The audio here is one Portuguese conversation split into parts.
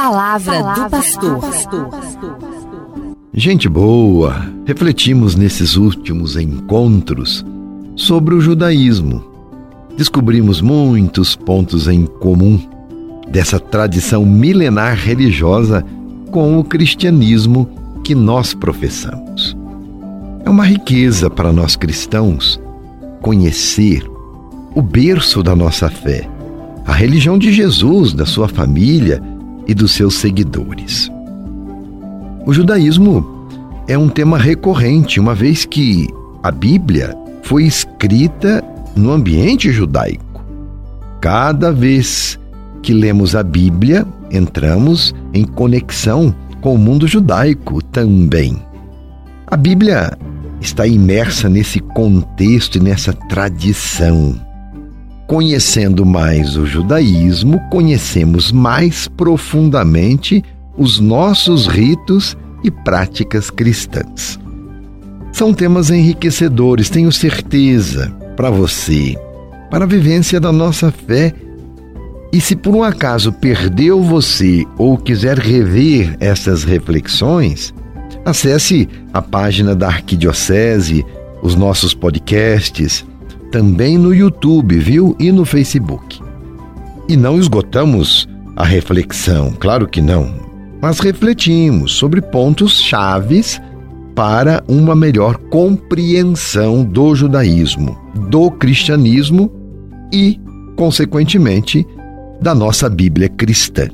palavra, palavra do pastor. Gente boa, refletimos nesses últimos encontros sobre o judaísmo. Descobrimos muitos pontos em comum dessa tradição milenar religiosa com o cristianismo que nós professamos. É uma riqueza para nós cristãos conhecer o berço da nossa fé, a religião de Jesus, da sua família e dos seus seguidores. O judaísmo é um tema recorrente, uma vez que a Bíblia foi escrita no ambiente judaico. Cada vez que lemos a Bíblia, entramos em conexão com o mundo judaico também. A Bíblia está imersa nesse contexto e nessa tradição. Conhecendo mais o judaísmo, conhecemos mais profundamente os nossos ritos e práticas cristãs. São temas enriquecedores, tenho certeza, para você, para a vivência da nossa fé. E se por um acaso perdeu você ou quiser rever essas reflexões, Acesse a página da Arquidiocese, os nossos podcasts, também no YouTube, viu? E no Facebook. E não esgotamos a reflexão, claro que não, mas refletimos sobre pontos chaves para uma melhor compreensão do judaísmo, do cristianismo e, consequentemente, da nossa Bíblia cristã.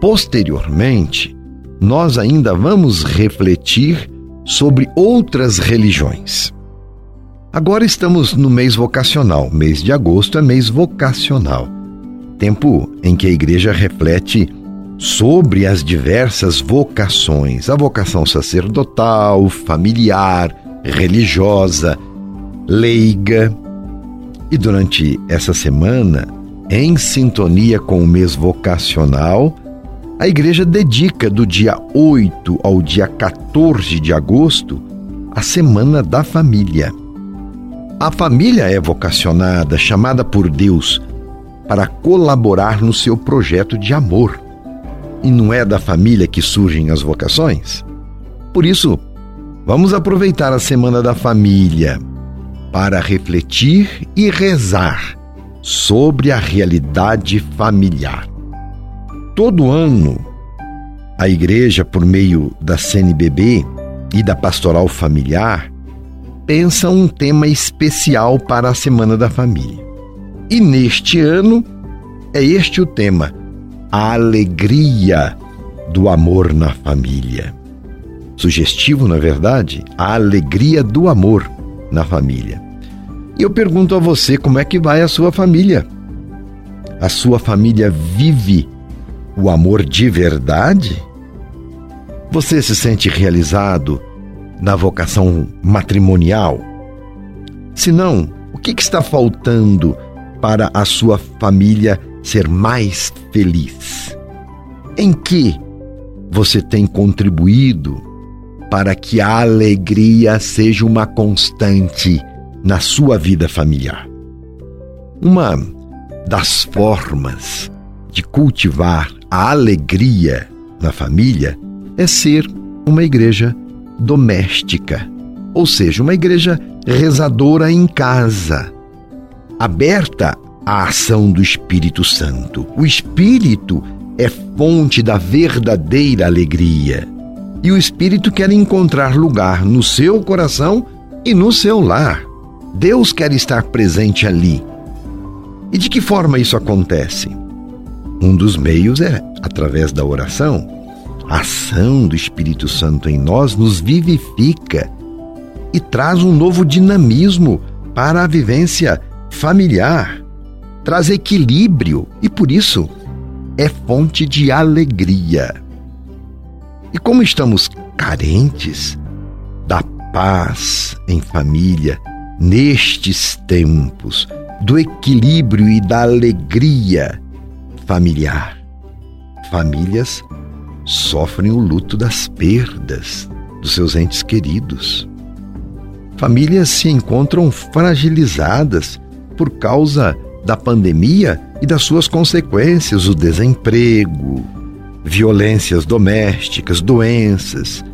Posteriormente, nós ainda vamos refletir sobre outras religiões. Agora estamos no mês vocacional. Mês de agosto é mês vocacional. Tempo em que a igreja reflete sobre as diversas vocações: a vocação sacerdotal, familiar, religiosa, leiga. E durante essa semana, em sintonia com o mês vocacional, a igreja dedica do dia 8 ao dia 14 de agosto a Semana da Família. A família é vocacionada, chamada por Deus para colaborar no seu projeto de amor. E não é da família que surgem as vocações? Por isso, vamos aproveitar a Semana da Família para refletir e rezar sobre a realidade familiar. Todo ano, a igreja, por meio da CNBB e da Pastoral Familiar, pensa um tema especial para a Semana da Família. E neste ano é este o tema: a alegria do amor na família. Sugestivo, na verdade, a alegria do amor na família. E eu pergunto a você como é que vai a sua família? A sua família vive o amor de verdade? Você se sente realizado na vocação matrimonial? Se não, o que, está faltando para a sua família ser mais feliz? Em que você tem contribuído para que a alegria seja uma constante na sua vida familiar? Uma das formas de cultivar a alegria na família é ser uma igreja doméstica, ou seja, uma igreja rezadora em casa, aberta à ação do Espírito Santo. O Espírito é fonte da verdadeira alegria. E o Espírito quer encontrar lugar no seu coração e no seu lar. Deus quer estar presente ali. E de que forma isso acontece? Um dos meios é através da oração. A ação do Espírito Santo em nós nos vivifica e traz um novo dinamismo para a vivência familiar, traz equilíbrio e por isso é fonte de alegria. E como estamos carentes da paz em família nestes tempos, do equilíbrio e da alegria familiar. Famílias sofrem o luto das perdas dos seus entes queridos. Famílias se encontram fragilizadas por causa da pandemia e das suas consequências, o desemprego, violências domésticas, doenças.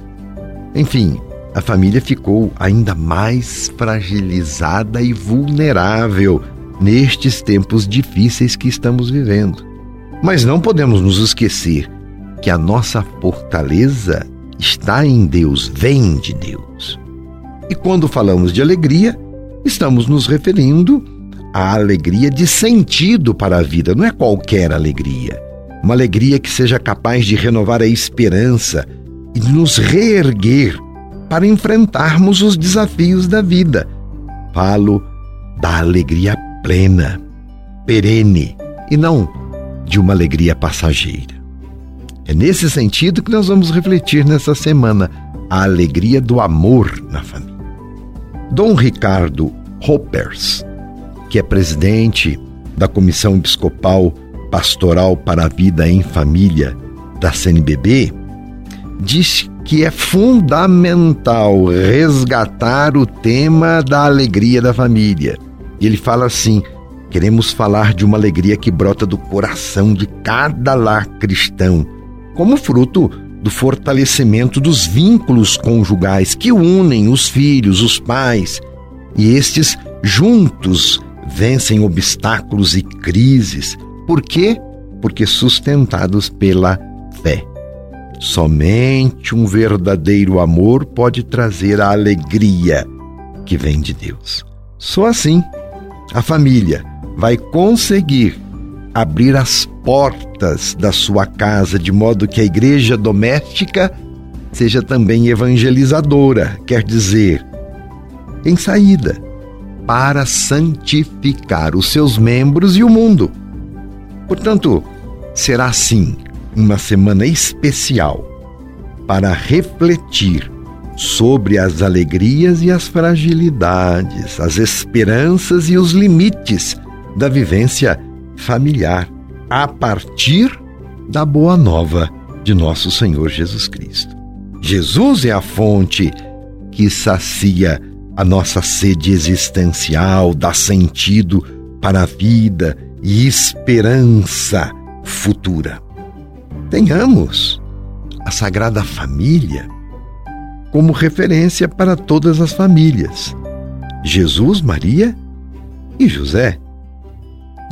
Enfim, a família ficou ainda mais fragilizada e vulnerável nestes tempos difíceis que estamos vivendo. Mas não podemos nos esquecer que a nossa fortaleza está em Deus, vem de Deus. E quando falamos de alegria, estamos nos referindo à alegria de sentido para a vida, não é qualquer alegria. Uma alegria que seja capaz de renovar a esperança e de nos reerguer para enfrentarmos os desafios da vida. Falo da alegria plena, perene e não de uma alegria passageira. É nesse sentido que nós vamos refletir nessa semana a alegria do amor na família. Dom Ricardo Hoppers, que é presidente da Comissão Episcopal Pastoral para a Vida em Família da CNBB, diz que é fundamental resgatar o tema da alegria da família. E ele fala assim: queremos falar de uma alegria que brota do coração de cada lar cristão, como fruto do fortalecimento dos vínculos conjugais que unem os filhos, os pais, e estes juntos vencem obstáculos e crises. Por quê? Porque sustentados pela fé. Somente um verdadeiro amor pode trazer a alegria que vem de Deus. Só assim a família vai conseguir abrir as portas da sua casa de modo que a igreja doméstica seja também evangelizadora, quer dizer, em saída, para santificar os seus membros e o mundo. Portanto, será sim uma semana especial para refletir sobre as alegrias e as fragilidades, as esperanças e os limites da vivência familiar a partir da boa nova de nosso Senhor Jesus Cristo. Jesus é a fonte que sacia a nossa sede existencial, dá sentido para a vida e esperança futura. Tenhamos a Sagrada Família como referência para todas as famílias: Jesus, Maria e José.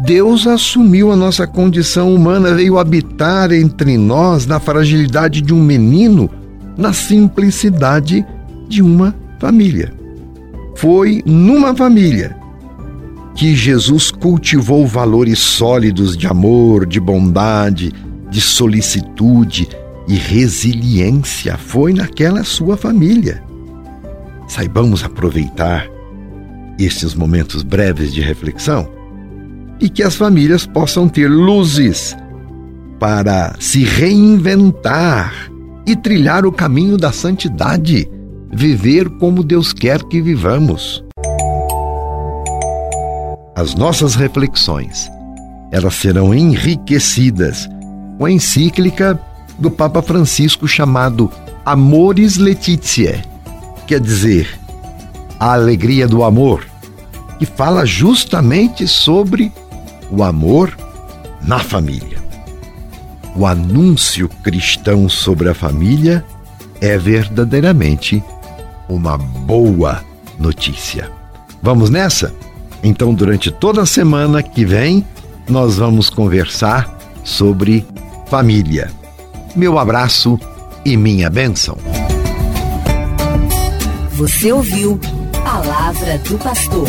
Deus assumiu a nossa condição humana, veio habitar entre nós na fragilidade de um menino, na simplicidade de uma família. Foi numa família que Jesus cultivou valores sólidos de amor, de bondade, de solicitude e resiliência. Foi naquela sua família. Saibamos aproveitar estes momentos breves de reflexão e que as famílias possam ter luzes para se reinventar e trilhar o caminho da santidade, viver como Deus quer que vivamos. As nossas reflexões, elas serão enriquecidas com a encíclica do Papa Francisco chamado Amoris Laetitia, quer dizer, a alegria do amor, que fala justamente sobre o amor na família. O anúncio cristão sobre a família é verdadeiramente uma boa notícia. Vamos nessa? Então, durante toda a semana que vem, nós vamos conversar sobre família. Meu abraço e minha bênção. Você ouviu Palavra do Pastor.